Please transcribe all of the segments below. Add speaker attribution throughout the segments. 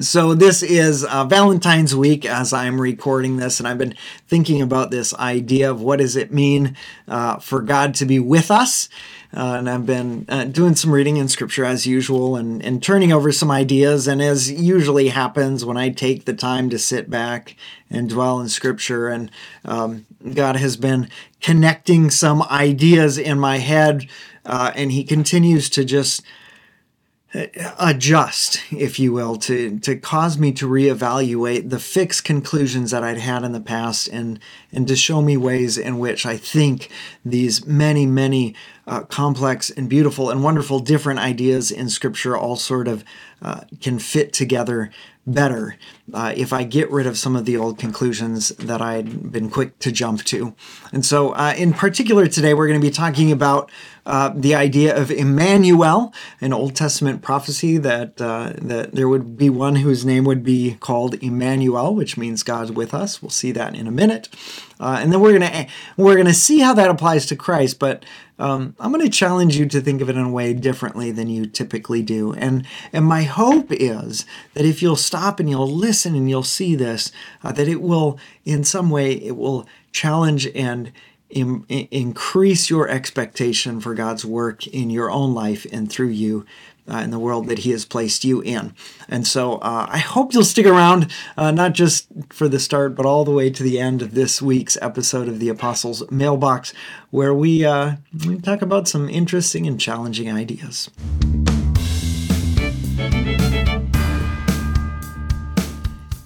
Speaker 1: So, this is uh, Valentine's week as I'm recording this, and I've been thinking about this idea of what does it mean uh, for God to be with us. Uh, and I've been uh, doing some reading in scripture as usual and, and turning over some ideas. And as usually happens when I take the time to sit back and dwell in scripture, and um, God has been connecting some ideas in my head, uh, and He continues to just Uh, adjust, if you will, to to cause me to reevaluate the fixed conclusions that I'd had in the past, and and to show me ways in which I think these many many uh, complex and beautiful and wonderful different ideas in Scripture all sort of uh, can fit together better uh, if I get rid of some of the old conclusions that I'd been quick to jump to. And so, uh, in particular, today we're going to be talking about uh, the idea of Immanuel, an Old Testament prophecy that uh, that there would be one whose name would be called Immanuel, which means God with us. We'll see that in a minute, and then we're gonna we're gonna see how that applies to Christ. But um, I'm going to challenge you to think of it in a way differently than you typically do. And and my hope is that if you'll stop and you'll listen and you'll see this, uh, that it will in some way it will challenge and increase your expectation for God's work in your own life and through you uh, in the world that He has placed you in. And so uh, I hope you'll stick around, uh, not just for the start, but all the way to the end of this week's episode of the Apostles Mailbox, where we, uh, we talk about some interesting and challenging ideas.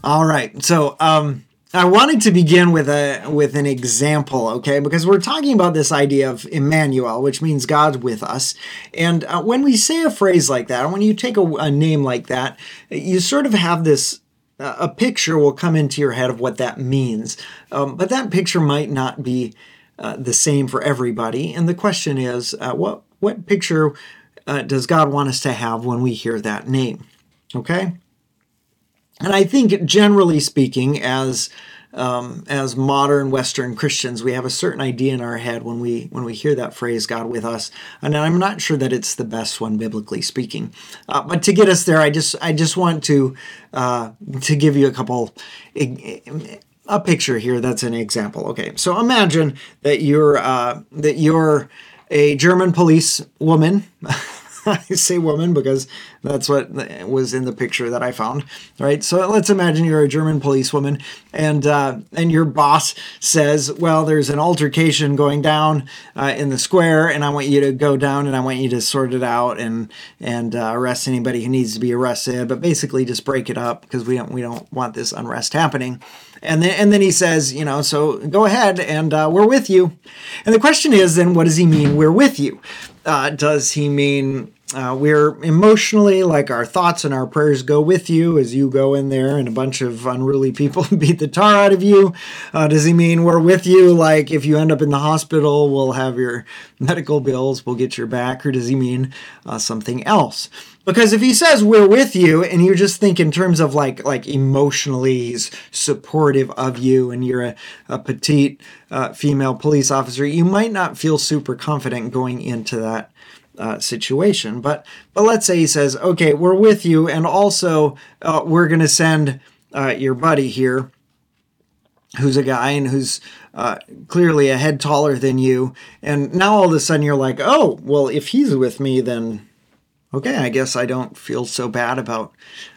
Speaker 1: All right, so um, I wanted to begin with a with an example, okay? Because we're talking about this idea of Immanuel, which means God with us. And uh, when we say a phrase like that, when you take a, a name like that, you sort of have this uh, a picture will come into your head of what that means. Um, but that picture might not be uh, the same for everybody. And the question is, uh, what what picture uh, does God want us to have when we hear that name? Okay. And I think, generally speaking, as um, as modern Western Christians, we have a certain idea in our head when we when we hear that phrase "God with us," and I'm not sure that it's the best one biblically speaking. Uh, but to get us there, I just I just want to uh, to give you a couple. A picture here that's an example. Okay, so imagine that you're uh, that you're a German police woman. I say woman because that's what was in the picture that I found, right? So let's imagine you're a German policewoman, and uh, and your boss says, "Well, there's an altercation going down uh, in the square, and I want you to go down and I want you to sort it out and and uh, arrest anybody who needs to be arrested, but basically just break it up because we don't we don't want this unrest happening." And then and then he says, you know, so go ahead and uh, we're with you. And the question is, then, what does he mean? We're with you. Uh, does he mean uh, we're emotionally like our thoughts and our prayers go with you as you go in there and a bunch of unruly people beat the tar out of you? Uh, does he mean we're with you like if you end up in the hospital, we'll have your medical bills, we'll get your back? Or does he mean uh, something else? Because if he says we're with you and you just think in terms of like like emotionally he's supportive of you and you're a, a petite uh, female police officer, you might not feel super confident going into that uh, situation. But but let's say he says, okay, we're with you, and also uh, we're going to send uh, your buddy here, who's a guy and who's uh, clearly a head taller than you, and now all of a sudden you're like, oh, well, if he's with me, then okay, I guess I don't feel so bad about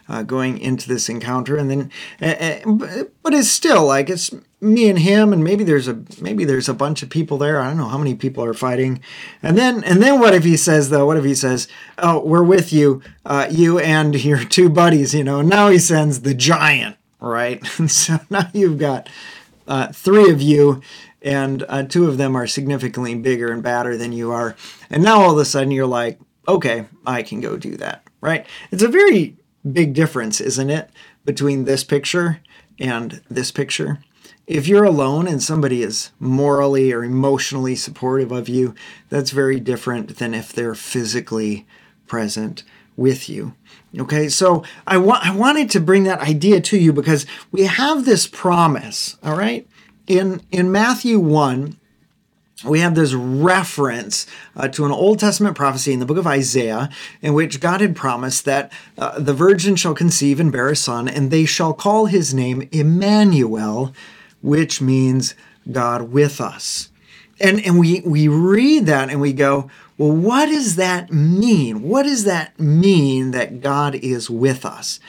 Speaker 1: uh, going into this encounter. And then, uh, but it's still like it's me and him, and maybe there's a maybe there's a bunch of people there. I don't know how many people are fighting. And then and then what if he says though? What if he says, "Oh, we're with you, uh, you and your two buddies." You know, now he sends the giant, right? so now you've got uh, three of you and uh, two of them are significantly bigger and badder than you are. And now all of a sudden you're like, okay, I can go do that, right? It's a very big difference, isn't it, between this picture and this picture? If you're alone and somebody is morally or emotionally supportive of you, that's very different than if they're physically present with you. Okay, so I, wa- I wanted to bring that idea to you because we have this promise, all right? In, in Matthew 1, we have this reference uh, to an Old Testament prophecy in the book of Isaiah in which God had promised that uh, the virgin shall conceive and bear a son, and they shall call his name Immanuel, which means God with us. And, and we, we read that and we go, well, what does that mean? What does that mean that God is with us?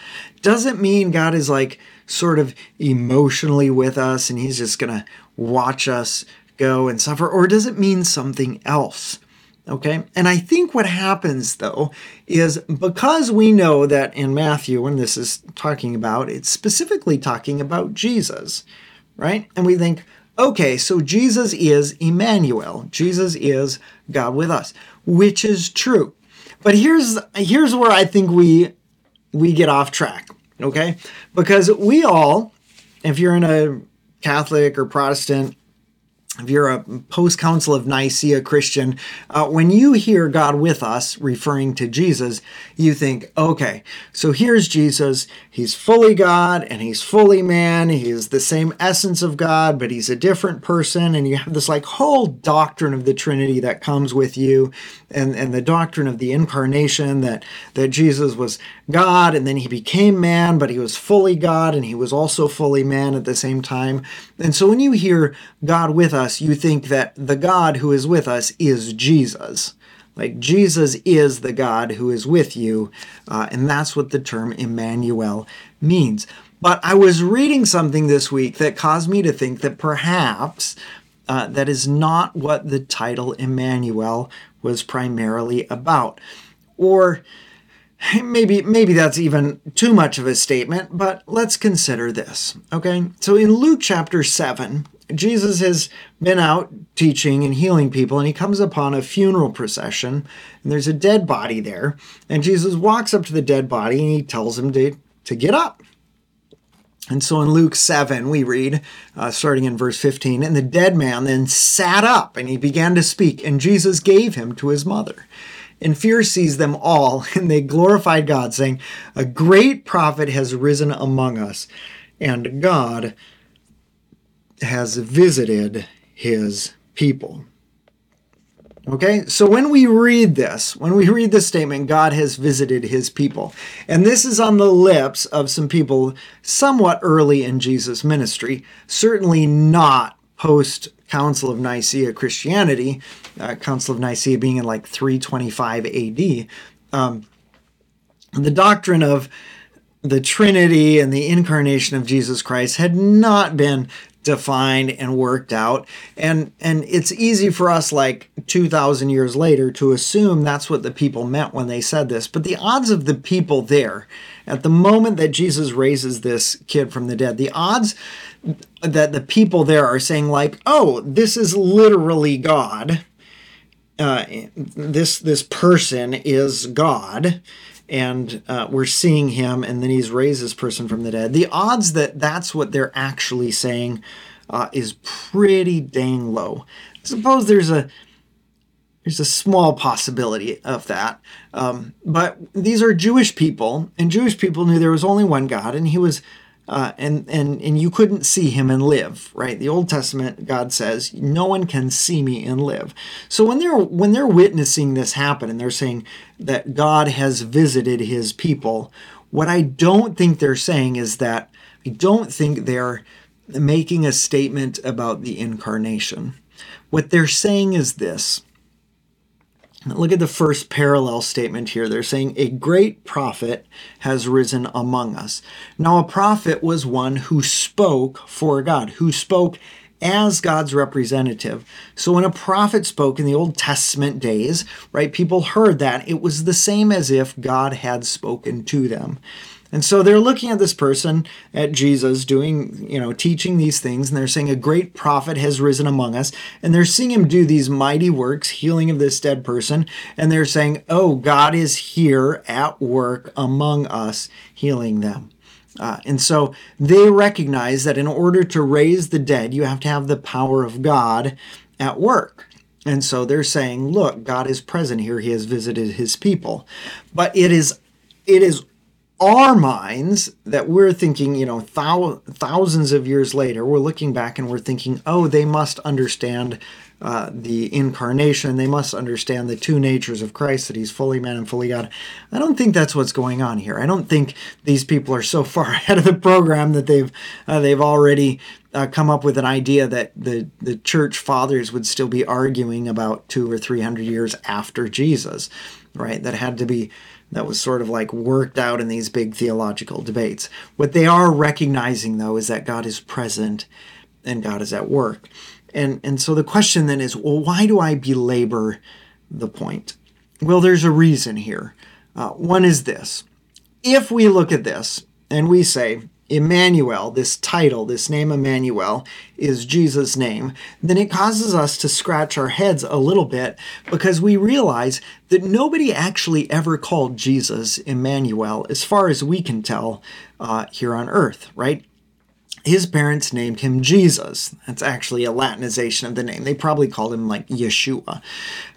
Speaker 1: Does it mean God is like sort of emotionally with us and he's just going to watch us go and suffer? Or does it mean something else? Okay. And I think what happens though is because we know that in Matthew, when this is talking about, it's specifically talking about Jesus, right? And we think, okay, so Jesus is Emmanuel. Jesus is God with us, which is true. But here's here's where I think we we get off track, okay? Because we all, if you're in a Catholic or Protestant if you're a post Council of Nicaea Christian, uh, when you hear God with us referring to Jesus, you think, okay, so here's Jesus. He's fully God and he's fully man. He's the same essence of God, but he's a different person. And you have this like whole doctrine of the Trinity that comes with you, and, and the doctrine of the incarnation that, that Jesus was God and then he became man, but he was fully God and he was also fully man at the same time. And so when you hear God with us, you think that the God who is with us is Jesus. Like Jesus is the God who is with you. Uh, and that's what the term Immanuel means. But I was reading something this week that caused me to think that perhaps uh, that is not what the title Immanuel was primarily about. Or maybe maybe that's even too much of a statement but let's consider this okay so in luke chapter 7 jesus has been out teaching and healing people and he comes upon a funeral procession and there's a dead body there and jesus walks up to the dead body and he tells him to, to get up. And so in Luke 7, we read, uh, starting in verse 15, and the dead man then sat up and he began to speak, and Jesus gave him to his mother. And fear seized them all, and they glorified God, saying, A great prophet has risen among us, and God has visited his people. Okay, so when we read this, when we read this statement, God has visited his people. And this is on the lips of some people somewhat early in Jesus' ministry, certainly not post Council of Nicaea Christianity, uh, Council of Nicaea being in like 325 AD, um, the doctrine of the Trinity and the incarnation of Jesus Christ had not been defined and worked out and and it's easy for us like 2000 years later to assume that's what the people meant when they said this but the odds of the people there at the moment that Jesus raises this kid from the dead the odds that the people there are saying like, "Oh, this is literally God. Uh, this this person is God." And uh, we're seeing him, and then he's raised this person from the dead. The odds that that's what they're actually saying uh, is pretty dang low. I suppose there's a there's a small possibility of that. Um, but these are Jewish people, and Jewish people knew there was only one God, and he was uh, and and and you couldn't see him and live right? The old testament god says no one can see me and live. So when they're when they're witnessing this happen and they're saying that god has visited his people what i don't think they're saying is that i don't think they're making a statement about the incarnation. What they're saying is this Look at the first parallel statement here. They're saying, A great prophet has risen among us. Now, a prophet was one who spoke for God, who spoke as God's representative. So when a prophet spoke in the Old Testament days, right, people heard that. It was the same as if God had spoken to them. And so they're looking at this person, at Jesus, doing, you know, teaching these things, and they're saying, A great prophet has risen among us. And they're seeing him do these mighty works, healing of this dead person. And they're saying, Oh, God is here at work among us, healing them. Uh, and so they recognize that in order to raise the dead, you have to have the power of God at work. And so they're saying, look, God is present here. He has visited his people. But it is it is our minds that we're thinking, you know, thou- thousands of years later, we're looking back and we're thinking, oh, they must understand uh, the incarnation. They must understand the two natures of Christ, that he's fully man and fully God. I don't think that's what's going on here. I don't think these people are so far ahead of the program that they've uh, they've already uh, come up with an idea that the the church fathers would still be arguing about two or three hundred years after Jesus, right? That had to be that was sort of like worked out in these big theological debates. What they are recognizing, though, is that God is present and God is at work. And, and so the question then is well, why do I belabor the point? Well, there's a reason here. Uh, one is this if we look at this and we say, Immanuel, this title, this name Immanuel, is Jesus' name, then it causes us to scratch our heads a little bit because we realize that nobody actually ever called Jesus Immanuel, as far as we can tell uh, here on earth, right? His parents named him Jesus. That's actually a Latinization of the name. They probably called him like Yeshua.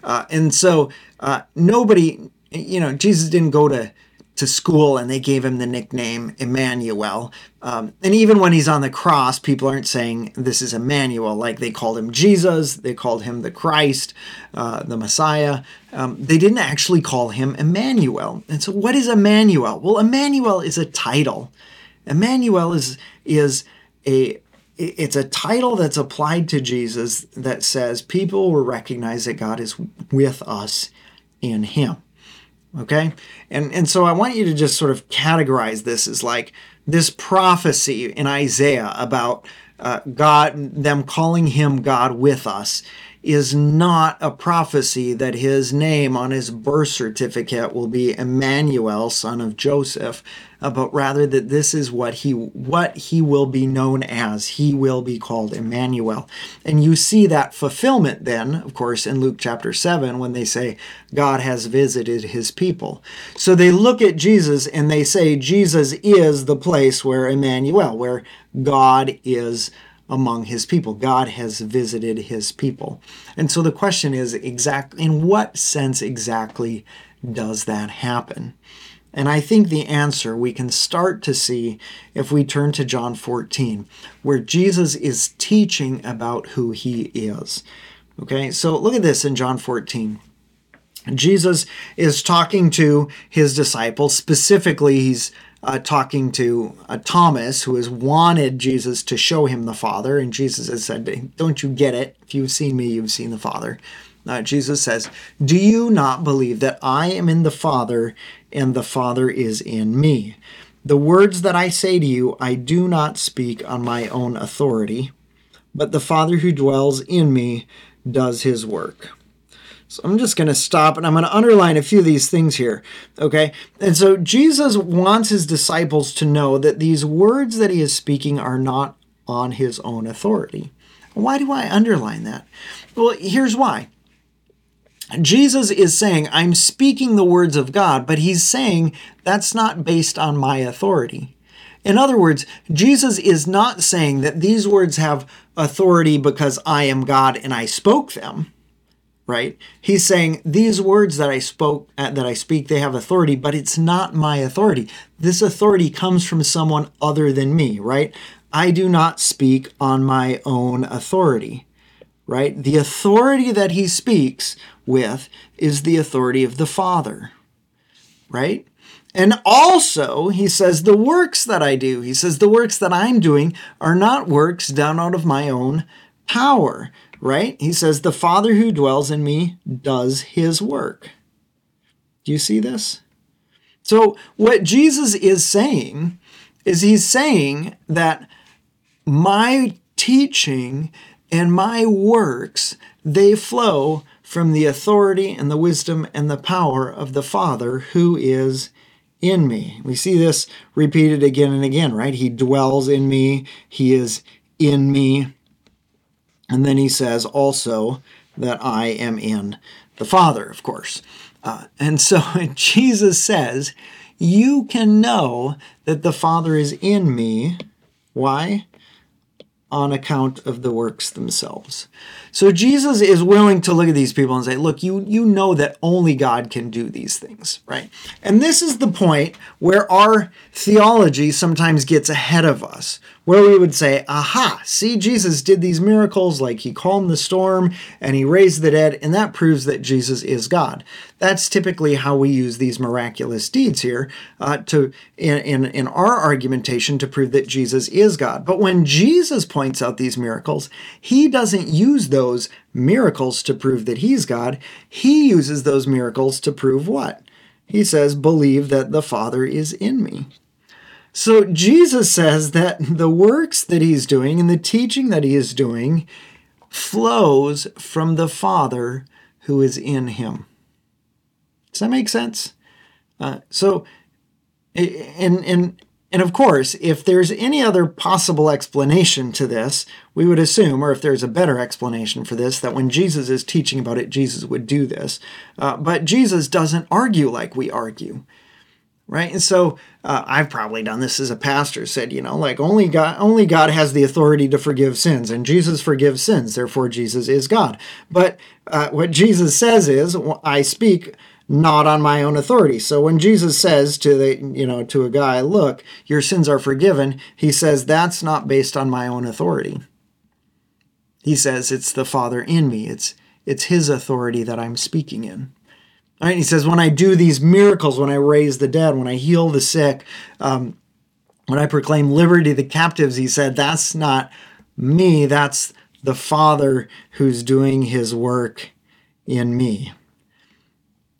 Speaker 1: Uh, and so uh, nobody, you know, Jesus didn't go to to school and they gave him the nickname Immanuel. Um, and even when he's on the cross, people aren't saying this is Immanuel. Like they called him Jesus, they called him the Christ, uh, the Messiah. Um, they didn't actually call him Immanuel. And so, what is Immanuel? Well, Immanuel is a title. Immanuel is is a it's a title that's applied to Jesus that says people will recognize that God is with us in Him. Okay? And, and so I want you to just sort of categorize this as like this prophecy in Isaiah about uh, God, them calling him God with us, is not a prophecy that his name on his birth certificate will be Immanuel, son of Joseph, uh, but rather that this is what he what he will be known as. He will be called Immanuel. And you see that fulfillment then, of course, in Luke chapter 7 when they say God has visited his people. So they look at Jesus and they say Jesus is the place where Immanuel, where God is among his people. God has visited his people. And so the question is exactly in what sense exactly does that happen? And I think the answer we can start to see if we turn to John 14, where Jesus is teaching about who he is. Okay, so look at this in John 14. Jesus is talking to his disciples. Specifically, he's uh, talking to uh, Thomas, who has wanted Jesus to show him the Father. And Jesus has said, Don't you get it? If you've seen me, you've seen the Father. Uh, Jesus says, Do you not believe that I am in the Father and the Father is in me? The words that I say to you, I do not speak on my own authority, but the Father who dwells in me does his work. So I'm just going to stop and I'm going to underline a few of these things here. Okay. And so Jesus wants his disciples to know that these words that he is speaking are not on his own authority. Why do I underline that? Well, here's why. Jesus is saying, I'm speaking the words of God, but he's saying that's not based on my authority. In other words, Jesus is not saying that these words have authority because I am God and I spoke them right? He's saying these words that i spoke uh, that i speak they have authority but it's not my authority. This authority comes from someone other than me right? I do not speak on my own authority right? The authority that he speaks with is the authority of the father right? And also, he says, the works that I do, he says, the works that I'm doing are not works done out of my own power right? He says, The Father who dwells in me does his work. Do you see this? So, what Jesus is saying is he's saying that my teaching and my works they flow from the authority and the wisdom and the power of the Father who is in me. We see this repeated again and again, right? He dwells in me, he is in me. And then he says also that I am in the Father, of course. Uh, and so Jesus says, You can know that the Father is in me. Why? on account of the works themselves. So Jesus is willing to look at these people and say, look, you, you know that only God can do these things, right? And this is the point where our theology sometimes gets ahead of us, where we would say, aha, see, Jesus did these miracles, like he calmed the storm and he raised the dead, and that proves that Jesus is God. That's typically how we use these miraculous deeds here uh, to in, in, in our argumentation to prove that Jesus is God. But when Jesus points out these miracles, he doesn't use those miracles to prove that he's God. He uses those miracles to prove what? He says, believe that the Father is in me. So Jesus says that the works that he's doing and the teaching that he is doing flows from the Father who is in him. Does that make sense? Uh, so, and and and of course, if there's any other possible explanation to this, we would assume, or if there's a better explanation for this, that when Jesus is teaching about it, Jesus would do this. Uh, but Jesus doesn't argue like we argue right? And so uh, i've probably done this as a pastor said you know like only god only god has the authority to forgive sins and jesus forgives sins therefore jesus is god. But uh, what jesus says is i speak not on my own authority. So when jesus says to the you know to a guy look your sins are forgiven he says that's not based on my own authority. He says it's the father in me. It's it's his authority that i'm speaking in Right? He says, when I do these miracles, when I raise the dead, when I heal the sick, um, when I proclaim liberty to the captives, he said, that's not me, that's the Father who's doing his work in me.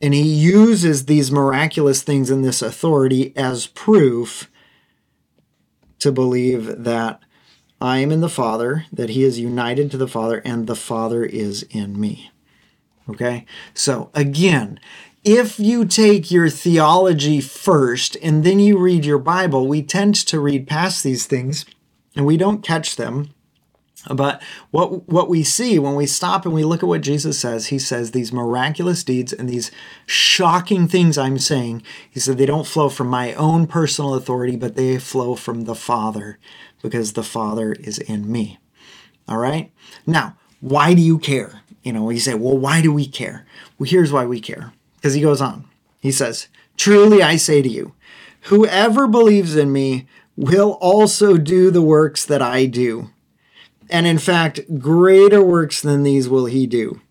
Speaker 1: And he uses these miraculous things and this authority as proof to believe that I am in the Father, that he is united to the Father, and the Father is in me. Okay? So again, if you take your theology first and then you read your Bible, we tend to read past these things and we don't catch them. But what what we see when we stop and we look at what Jesus says, he says these miraculous deeds and these shocking things I'm saying, he said they don't flow from my own personal authority, but they flow from the Father because the Father is in me. All right? Now, why do you care? You know, you say, well, why do we care? Well, here's why we care. Because he goes on. He says, Truly I say to you, whoever believes in me will also do the works that I do. And in fact, greater works than these will he do.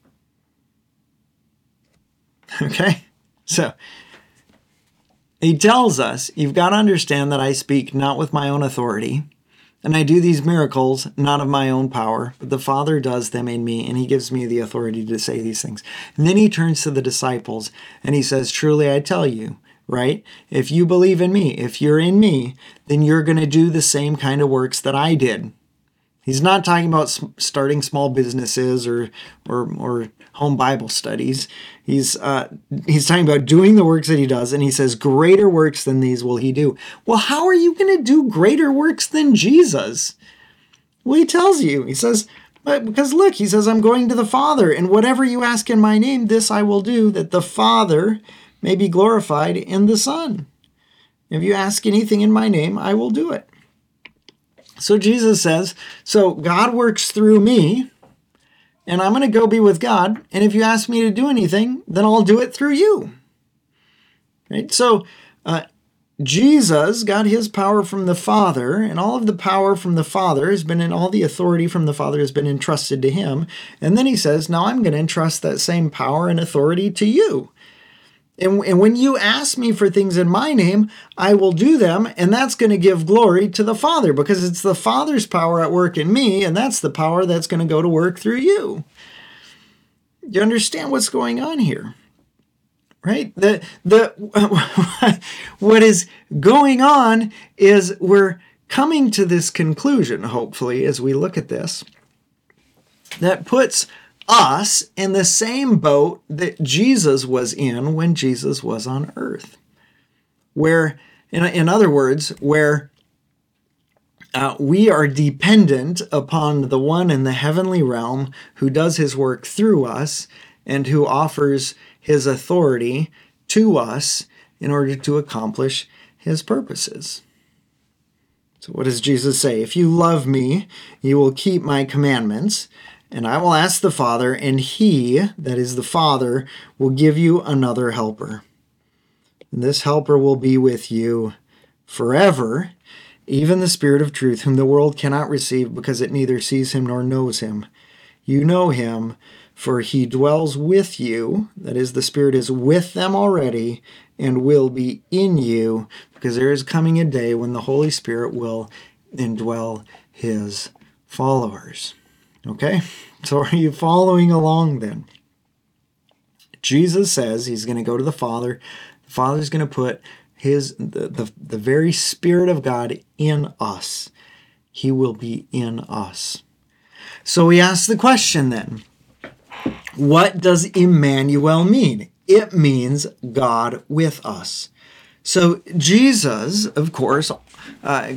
Speaker 1: Okay? So, he tells us, you've got to understand that I speak not with my own authority, and I do these miracles not of my own power, but the Father does them in me, and He gives me the authority to say these things. And then He turns to the disciples and He says, Truly I tell you, right? If you believe in me, if you're in me, then you're going to do the same kind of works that I did. He's not talking about starting small businesses or, or, or home Bible studies. He's uh, he's talking about doing the works that he does, and he says, "Greater works than these will he do." Well, how are you going to do greater works than Jesus? Well, he tells you. He says, "But because look, he says, I'm going to the Father, and whatever you ask in my name, this I will do, that the Father may be glorified in the Son. If you ask anything in my name, I will do it." So Jesus says, "So God works through me." and I'm going to go be with God. And if you ask me to do anything, then I'll do it through you. Right? So, uh, Jesus got his power from the Father, and all of the power from the Father has been in all the authority from the Father has been entrusted to him. And then he says, Now I'm going to entrust that same power and authority to you. And, and when you ask me for things in my name, I will do them. And that's going to give glory to the Father because it's the Father's power at work in me. And that's the power that's going to go to work through you. You understand what's going on here? Right? The, the, what is going on is we're coming to this conclusion, hopefully, as we look at this, that puts us in the same boat that Jesus was in when Jesus was on earth. Where, in, in other words, where uh, we are dependent upon the one in the heavenly realm who does his work through us and who offers his authority to us in order to accomplish his purposes. So, what does Jesus say? If you love me, you will keep my commandments, and I will ask the Father, and he, that is the Father, will give you another helper. And this helper will be with you forever, even the Spirit of truth, whom the world cannot receive because it neither sees him nor knows him. You know him, for he dwells with you. That is, the Spirit is with them already and will be in you, because there is coming a day when the Holy Spirit will indwell his followers. Okay? So are you following along then? Jesus says he's going to go to the Father. The Father's going to put his the, the, the very Spirit of God in us. He will be in us. So we ask the question then what does Immanuel mean? It means God with us. So Jesus, of course, uh,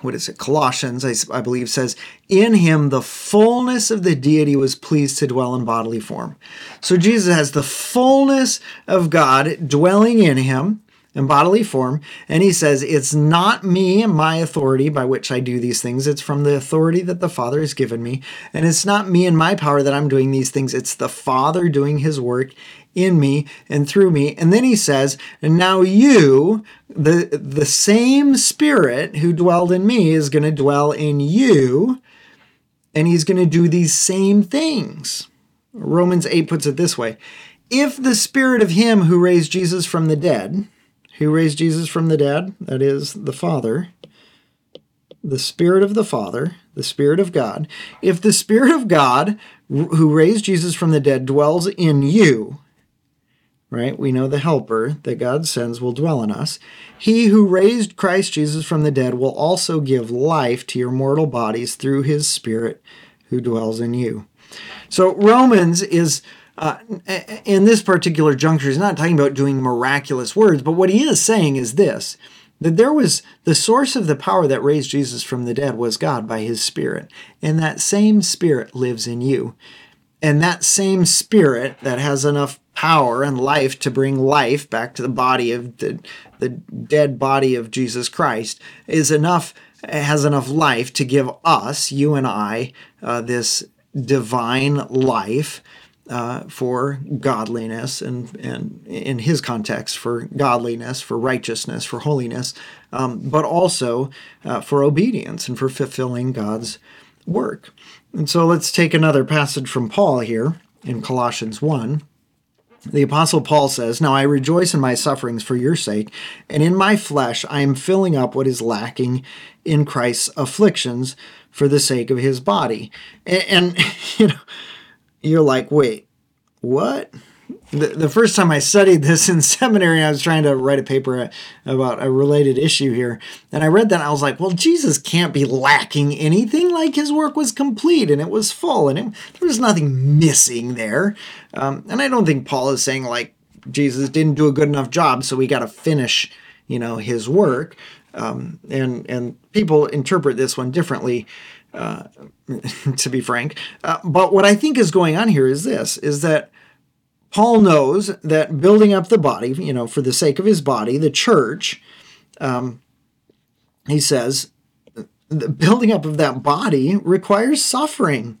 Speaker 1: what is it? Colossians, I, I, believe, says, In him the fullness of the deity was pleased to dwell in bodily form. So Jesus has the fullness of God dwelling in him in bodily form. And he says, It's not me and my authority by which I do these things. It's from the authority that the Father has given me. And it's not me and my power that I'm doing these things. It's the Father doing his work in me and through me. And then he says, And now you, the, the same Spirit who dwelled in me, is going to dwell in you. And he's going to do these same things. Romans 8 puts it this way If the Spirit of him who raised Jesus from the dead, who raised Jesus from the dead, that is, the Father, the Spirit of the Father, the Spirit of God, if the Spirit of God who raised Jesus from the dead dwells in you, right? We know the helper that God sends will dwell in us. He who raised Christ Jesus from the dead will also give life to your mortal bodies through his Spirit who dwells in you. So Romans is uh, in this particular juncture, he's not talking about doing miraculous words, but what he is saying is this that there was the source of the power that raised Jesus from the dead was God by his Spirit. And that same Spirit lives in you. And that same Spirit that has enough power and life to bring life back to the body of the, the dead body of Jesus Christ is enough, has enough life to give us, you and I, uh, this divine life uh, for godliness and, and in his context for godliness, for righteousness, for holiness, um, but also uh, for obedience and for fulfilling God's work. And so let's take another passage from Paul here in Colossians 1. The Apostle Paul says, Now I rejoice in my sufferings for your sake, and in my flesh I am filling up what is lacking in Christ's afflictions for the sake of his body. And, and you know, you're like, wait, what? The, the first time I studied this in seminary, I was trying to write a paper about a related issue here. And I read that and I was like, well, Jesus can't be lacking anything. Like his work was complete and it was full and it, there was nothing missing there. Um, and I don't think Paul is saying like Jesus didn't do a good enough job, so we got to finish, you know, his work. Um, and and people interpret this one differently. Uh, to be frank. Uh, but what I think is going on here is this: is that Paul knows that building up the body, you know, for the sake of his body, the church, um, he says, the building up of that body requires suffering.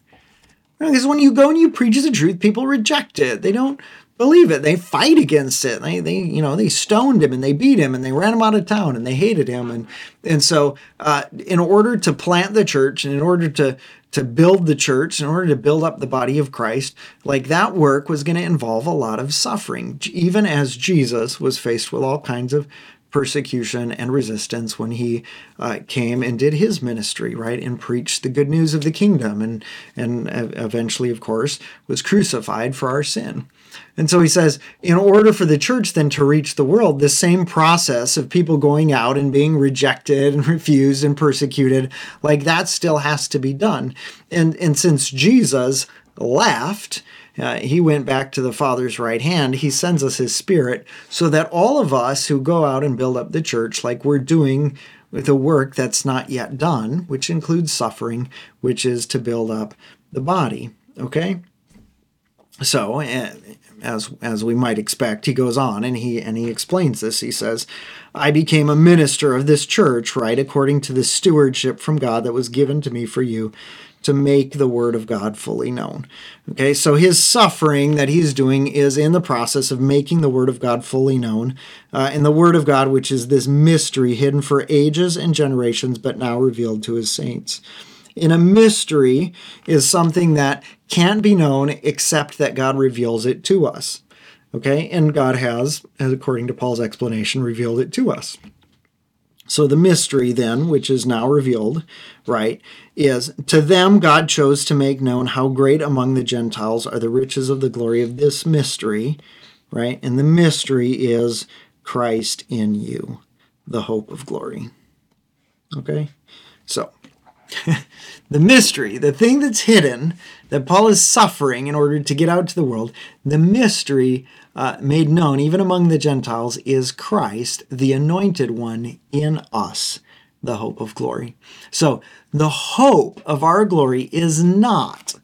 Speaker 1: Because when you go and you preach the truth, people reject it. They don't believe it. They fight against it. They, they, you know, they stoned him and they beat him and they ran him out of town and they hated him. And and so, uh, in order to plant the church and in order to to build the church, in order to build up the body of Christ, like that work was going to involve a lot of suffering, even as Jesus was faced with all kinds of persecution and resistance when he uh, came and did his ministry, right, and preached the good news of the kingdom, and and eventually, of course, was crucified for our sin. And so he says, in order for the church then to reach the world, the same process of people going out and being rejected and refused and persecuted, like that still has to be done. And and since Jesus left, uh, he went back to the Father's right hand. He sends us his Spirit so that all of us who go out and build up the church, like we're doing with a work that's not yet done, which includes suffering, which is to build up the body. Okay? So, eh, as as we might expect, he goes on and he and he explains this. He says, "I became a minister of this church, right, according to the stewardship from God that was given to me for you." To make the word of God fully known. Okay, so his suffering that he's doing is in the process of making the word of God fully known. Uh, and the word of God, which is this mystery hidden for ages and generations, but now revealed to his saints in a mystery is something that can't be known except that God reveals it to us. Okay? And God has, according to Paul's explanation, revealed it to us. So the mystery, then, which is now revealed, right, is to them God chose to make known how great among the Gentiles are the riches of the glory of this mystery, right? And the mystery is Christ in you, the hope of glory. Okay? So the mystery, the thing that's hidden that Paul is suffering in order to get out to the world, the mystery uh, made known even among the Gentiles is Christ, the anointed one in us, the hope of glory. So the hope of our glory is not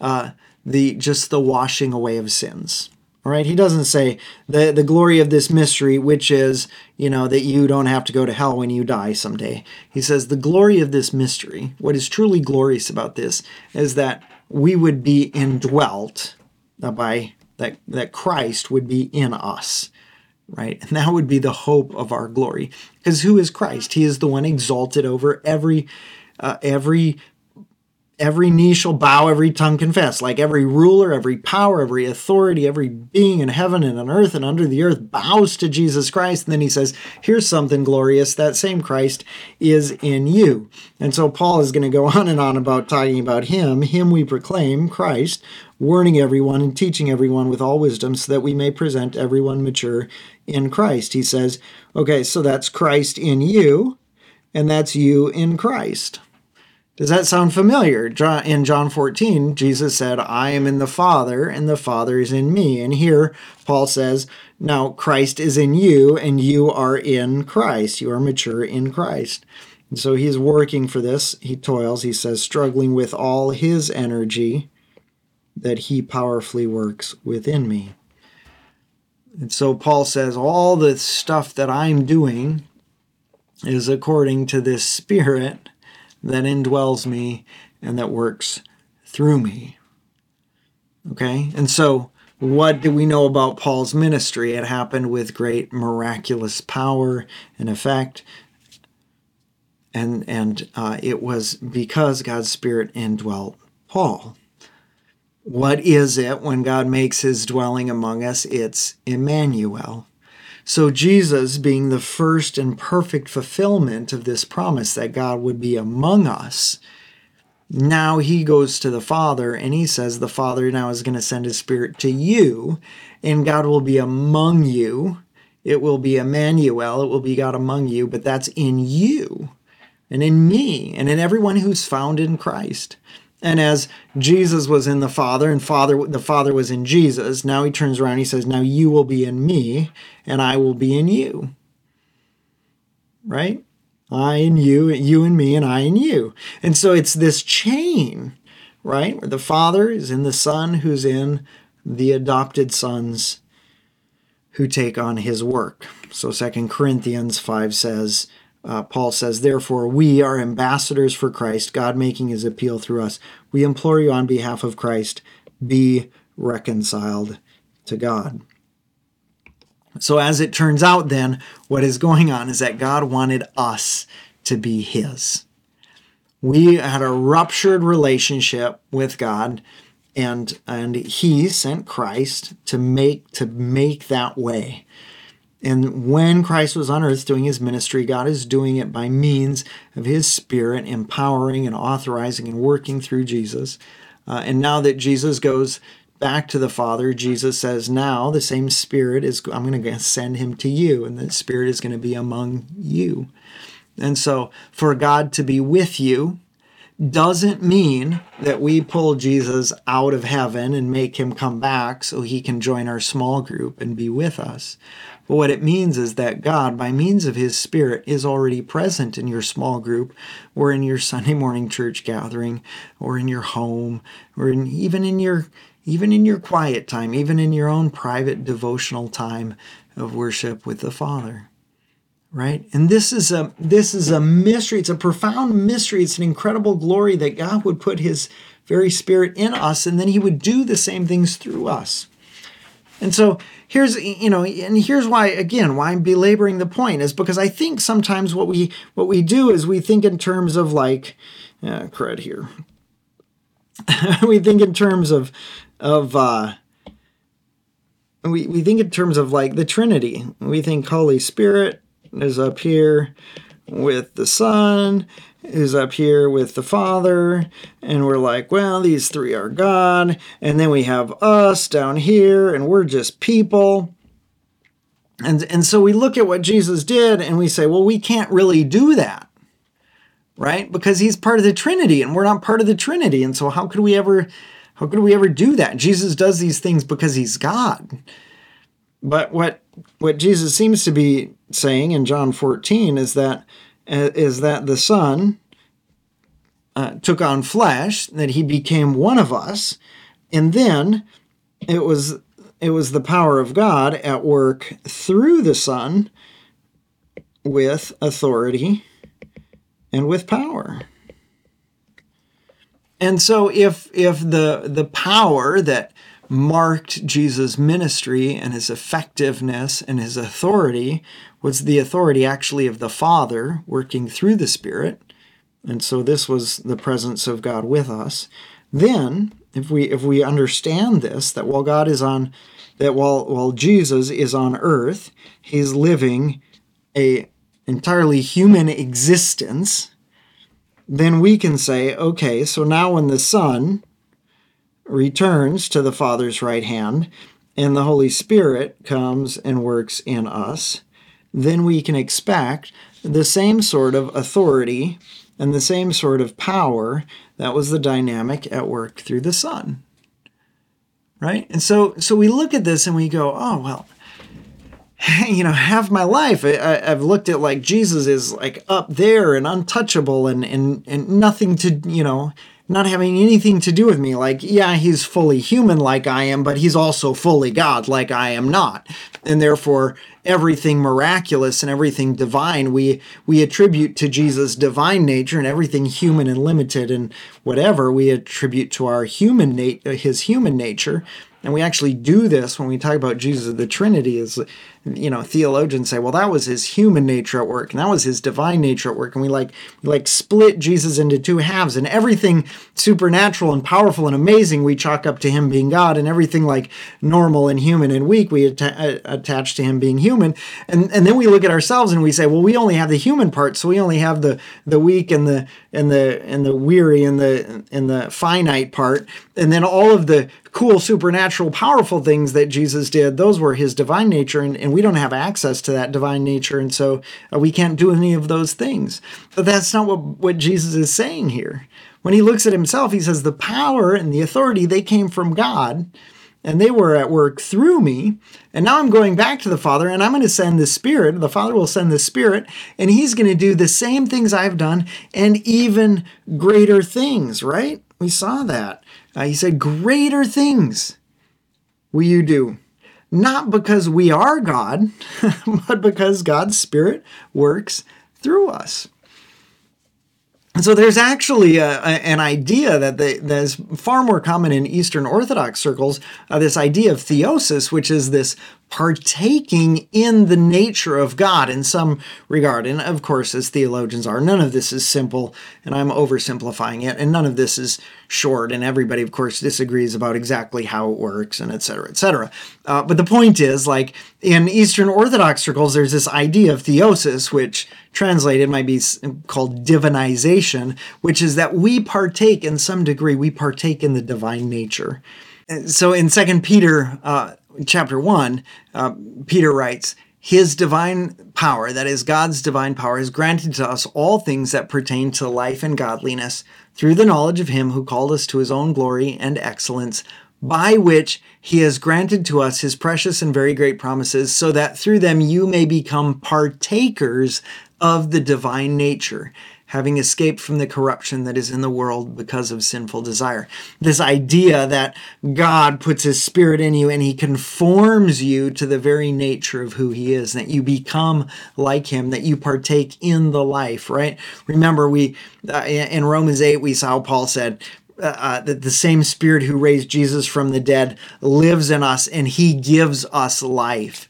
Speaker 1: uh, the just the washing away of sins. All right, he doesn't say the the glory of this mystery, which is you know that you don't have to go to hell when you die someday. He says the glory of this mystery. What is truly glorious about this is that we would be indwelt by that that Christ would be in us, right? And that would be the hope of our glory. Because who is Christ? He is the one exalted over every uh, every every knee shall bow, every tongue confess. Like every ruler, every power, every authority, every being in heaven and on earth and under the earth bows to Jesus Christ. And then he says, Here's something glorious. That same Christ is in you. And so Paul is going to go on and on about talking about him. Him we proclaim, Christ, warning everyone and teaching everyone with all wisdom so that we may present everyone mature in Christ. He says, Okay, so that's Christ in you, and that's you in Christ. Does that sound familiar? In John 14, Jesus said, I am in the Father, and the Father is in me. And here, Paul says, Now Christ is in you, and you are in Christ. You are mature in Christ. And so he's working for this. He toils, he says, struggling with all his energy that he powerfully works within me. And so Paul says, All the stuff that I'm doing is according to this Spirit that indwells me and that works through me. Okay? And so, what do we know about Paul's ministry? It happened with great miraculous power and effect. And, and uh, it was because God's Spirit indwelt Paul. What is it when God makes his dwelling among us? It's Immanuel. So, Jesus being the first and perfect fulfillment of this promise that God would be among us, now he goes to the Father and he says, The Father now is going to send his Spirit to you, and God will be among you. It will be Immanuel, it will be God among you, but that's in you and in me and in everyone who's found in Christ. And as Jesus was in the Father and Father the Father was in Jesus, now he turns around he says, "Now you will be in me and I will be in you." Right? I and you, you and me and I and you. And so it's this chain, right? Where the Father is in the Son who's in the adopted sons who take on his work. So Second Corinthians 5 says, uh, Paul says, Therefore, we are ambassadors for Christ, God making his appeal through us. We implore you on behalf of Christ, be reconciled to God. So, as it turns out, then, what is going on is that God wanted us to be his. We had a ruptured relationship with God, and, and he sent Christ to make, to make that way. And when Christ was on earth doing his ministry, God is doing it by means of his Spirit, empowering and authorizing and working through Jesus. Uh, and now that Jesus goes back to the Father, Jesus says, Now the same Spirit is, I'm going to send him to you, and the Spirit is going to be among you. And so, for God to be with you doesn't mean that we pull Jesus out of heaven and make him come back so he can join our small group and be with us. But what it means is that God, by means of His Spirit, is already present in your small group or in your Sunday morning church gathering or in your home or in, even in your even in your quiet time, even in your own private devotional time of worship with the Father. Right? And this is a this is a mystery. It's a profound mystery. It's an incredible glory that God would put his very spirit in us and then he would do the same things through us. And so here's you know and here's why again why I'm belaboring the point is because I think sometimes what we what we do is we think in terms of like cred here. we think in terms of of uh, we, we think in terms of like the Trinity. We think Holy Spirit is up here with the Son, is up here with the Father, and we're like, well, these three are God, and then we have us down here, and we're just people. And, and so we look at what Jesus did and we say, well, we can't really do that, right? Because he's part of the Trinity and we're not part of the Trinity. And so how could we ever how could we ever do that? Jesus does these things because he's God. But what what Jesus seems to be saying in John 14 is that is that the Son uh, took on flesh, that he became one of us, and then it was it was the power of God at work through the Son with authority and with power. And so if if the the power that marked Jesus' ministry and his effectiveness and his authority was the authority actually of the Father working through the Spirit, and so this was the presence of God with us, then if we if we understand this, that while God is on that while while Jesus is on earth, he's living a entirely human existence then we can say, okay, so now when the Son returns to the Father's right hand and the Holy Spirit comes and works in us, then we can expect the same sort of authority and the same sort of power that was the dynamic at work through the Son. Right? And so so we look at this and we go, oh well, you know, half my life I, have looked at like Jesus is like up there and untouchable and, and, and nothing to, you know, not having anything to do with me. Like, yeah, he's fully human like I am, but he's also fully God like I am not. And therefore, everything miraculous and everything divine we we attribute to Jesus' divine nature and everything human and limited and whatever we attribute to our human nat- his human nature. And we actually do this when we talk about Jesus the Trinity is you know theologians say well that was his human nature at work and that was his divine nature at work and we like we like split jesus into two halves and everything supernatural and powerful and amazing we chalk up to him being god and everything like normal and human and weak we att- uh, attach to him being human and and then we look at ourselves and we say well we only have the human part so we only have the the weak and the and the and the weary and the and the finite part and then all of the cool supernatural powerful things that jesus did those were his divine nature and, and we don't have access to that divine nature, and so uh, we can't do any of those things. But that's not what, what Jesus is saying here. When he looks at himself, he says, The power and the authority, they came from God, and they were at work through me. And now I'm going back to the Father, and I'm going to send the Spirit. The Father will send the Spirit, and he's going to do the same things I've done and even greater things, right? We saw that. Uh, he said, Greater things will you do not because we are God, but because God's Spirit works through us. And so there's actually a, a, an idea that, the, that is far more common in Eastern Orthodox circles, uh, this idea of theosis, which is this partaking in the nature of God in some regard. And of course, as theologians are, none of this is simple, and I'm oversimplifying it, and none of this is short, and everybody, of course, disagrees about exactly how it works, and et cetera, et cetera. Uh, but the point is, like, in Eastern Orthodox circles, there's this idea of theosis, which translated might be called divinization, which is that we partake in some degree, we partake in the divine nature. So in Second Peter, uh, chapter 1, uh, Peter writes, His divine power, that is, God's divine power, has granted to us all things that pertain to life and godliness through the knowledge of Him who called us to His own glory and excellence, by which He has granted to us His precious and very great promises, so that through them you may become partakers of the divine nature, having escaped from the corruption that is in the world because of sinful desire. This idea that God puts his spirit in you and he conforms you to the very nature of who he is, that you become like him, that you partake in the life, right? Remember, we uh, in Romans 8, we saw Paul said, uh, uh, that the same spirit who raised Jesus from the dead lives in us and he gives us life.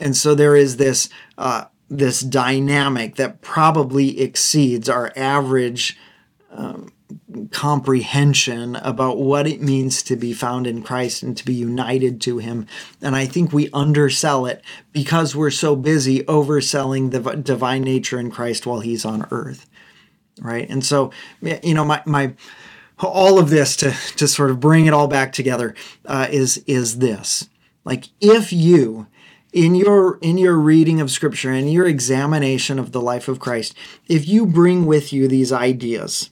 Speaker 1: And so there is this uh, this dynamic that probably exceeds our average um, comprehension about what it means to be found in Christ and to be united to Him. And I think we undersell it because we're so busy overselling the divine nature in Christ while He's on earth. Right. And so, you know, my, my, all of this to, to sort of bring it all back together uh, is, is this. Like, if you in your in your reading of scripture and your examination of the life of Christ, if you bring with you these ideas,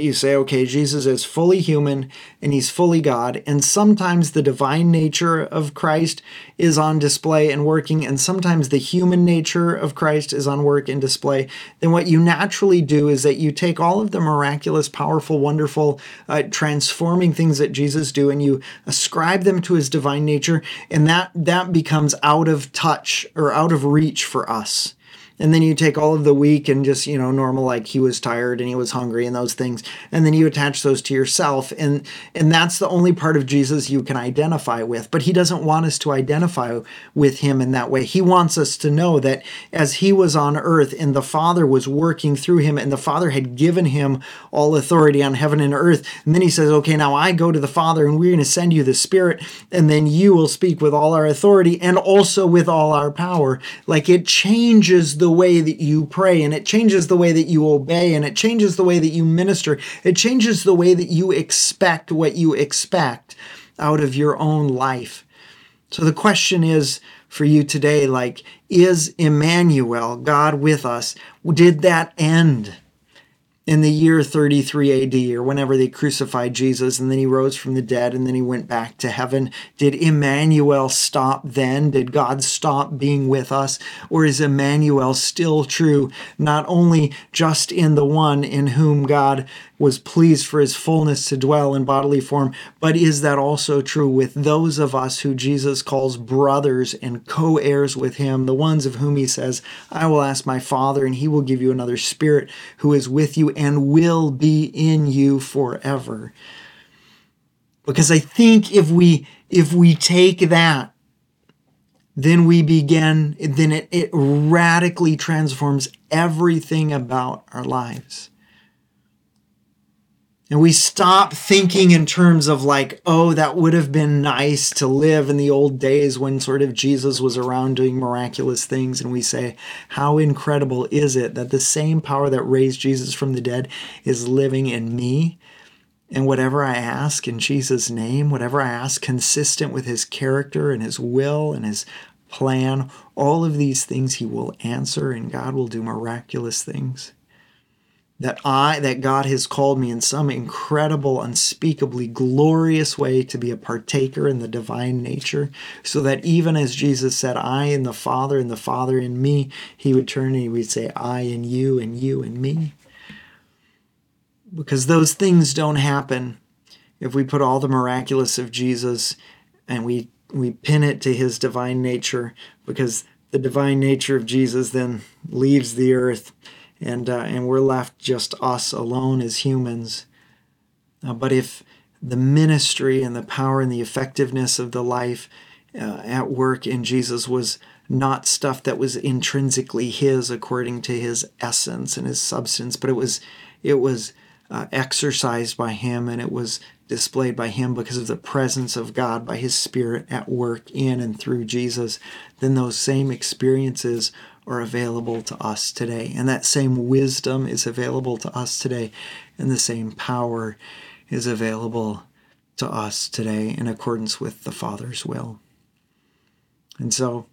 Speaker 1: you say, okay, Jesus is fully human and he's fully God, and sometimes the divine nature of Christ is on display and working, and sometimes the human nature of Christ is on work and display, then what you naturally do is that you take all of the miraculous, powerful, wonderful, uh, transforming things that Jesus do, and you ascribe them to his divine nature, and that that becomes out of touch or out of reach for us and then you take all of the week and just you know normal like he was tired and he was hungry and those things. And then you attach those to yourself. And and that's the only part of jesus you can identify with. But he doesn't want us to identify with him in that way. He wants us to know that as he was on earth and the father was working through him and the father had given him all authority on heaven and earth and then he says okay now i go to the father and we're going to send you the spirit and then you will speak with all our authority and also with all our power. Like it changes the way that you pray and it changes the way that you obey and it changes the way that you minister. It changes the way that you expect what you expect out of your own life. So the question is for you today like is Immanuel, God with us, did that end? In the year 33 AD or whenever they crucified Jesus and then he rose from the dead and then he went back to heaven. Did Immanuel stop then? Did God stop being with us? Or is Immanuel still true, not only just in the one in whom God was pleased for his fullness to dwell in bodily form. But is that also true with those of us who Jesus calls brothers and co heirs with him, the ones of whom he says, I will ask my Father, and he will give you another spirit who is with you and will be in you forever? Because I think if we if we take that then we begin, then it, it radically transforms everything about our lives. And we stop thinking in terms of like, oh, that would have been nice to live in the old days when sort of Jesus was around doing miraculous things. And we say, how incredible is it that the same power that raised Jesus from the dead is living in me? And whatever I ask in Jesus' name, whatever I ask consistent with his character and his will and his plan, all of these things he will answer and God will do miraculous things that I that God has called me in some incredible unspeakably glorious way to be a partaker in the divine nature so that even as Jesus said I in the Father and the Father in me he would turn and he would say I in you and you in me. Because those things don't happen if we put all the miraculous of Jesus and we we pin it to his divine nature because the divine nature of Jesus then leaves the earth and uh, and we're left just us alone as humans. Uh, but if the ministry and the power and the effectiveness of the life uh, at work in Jesus was not stuff that was intrinsically his according to his essence and his substance, but it was it was uh, exercised by him and it was displayed by him because of the presence of God by his spirit at work in and through Jesus, then those same experiences are available to us today. And that same wisdom is available to us today. And the same power is available to us today in accordance with the Father's will. And so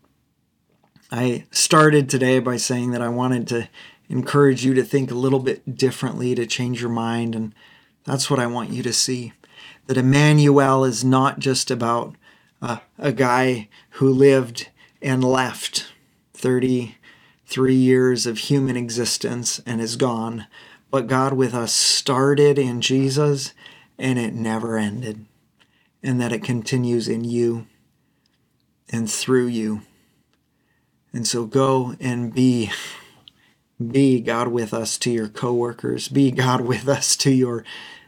Speaker 1: I started today by saying that I wanted to encourage you to think a little bit differently, to change your mind. And that's what I want you to see. That Immanuel is not just about uh, a guy who lived and left 30, three years of human existence and is gone, but God with us started in Jesus and it never ended, and that it continues in you and through you. And so go and be be God with us to your coworkers, be God with us to your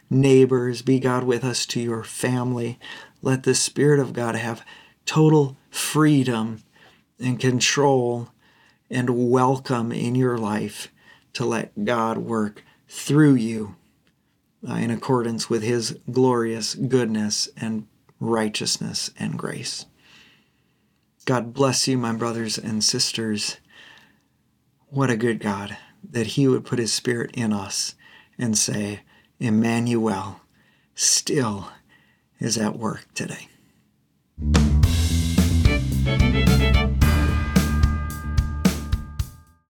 Speaker 1: neighbors, be God with us to your family. Let the Spirit of God have total freedom and control and welcome in your life to let God work through you uh, in accordance with His glorious goodness and righteousness and grace. God bless you, my brothers and sisters. What a good God that He would put His Spirit in us and say, Immanuel still is at work today.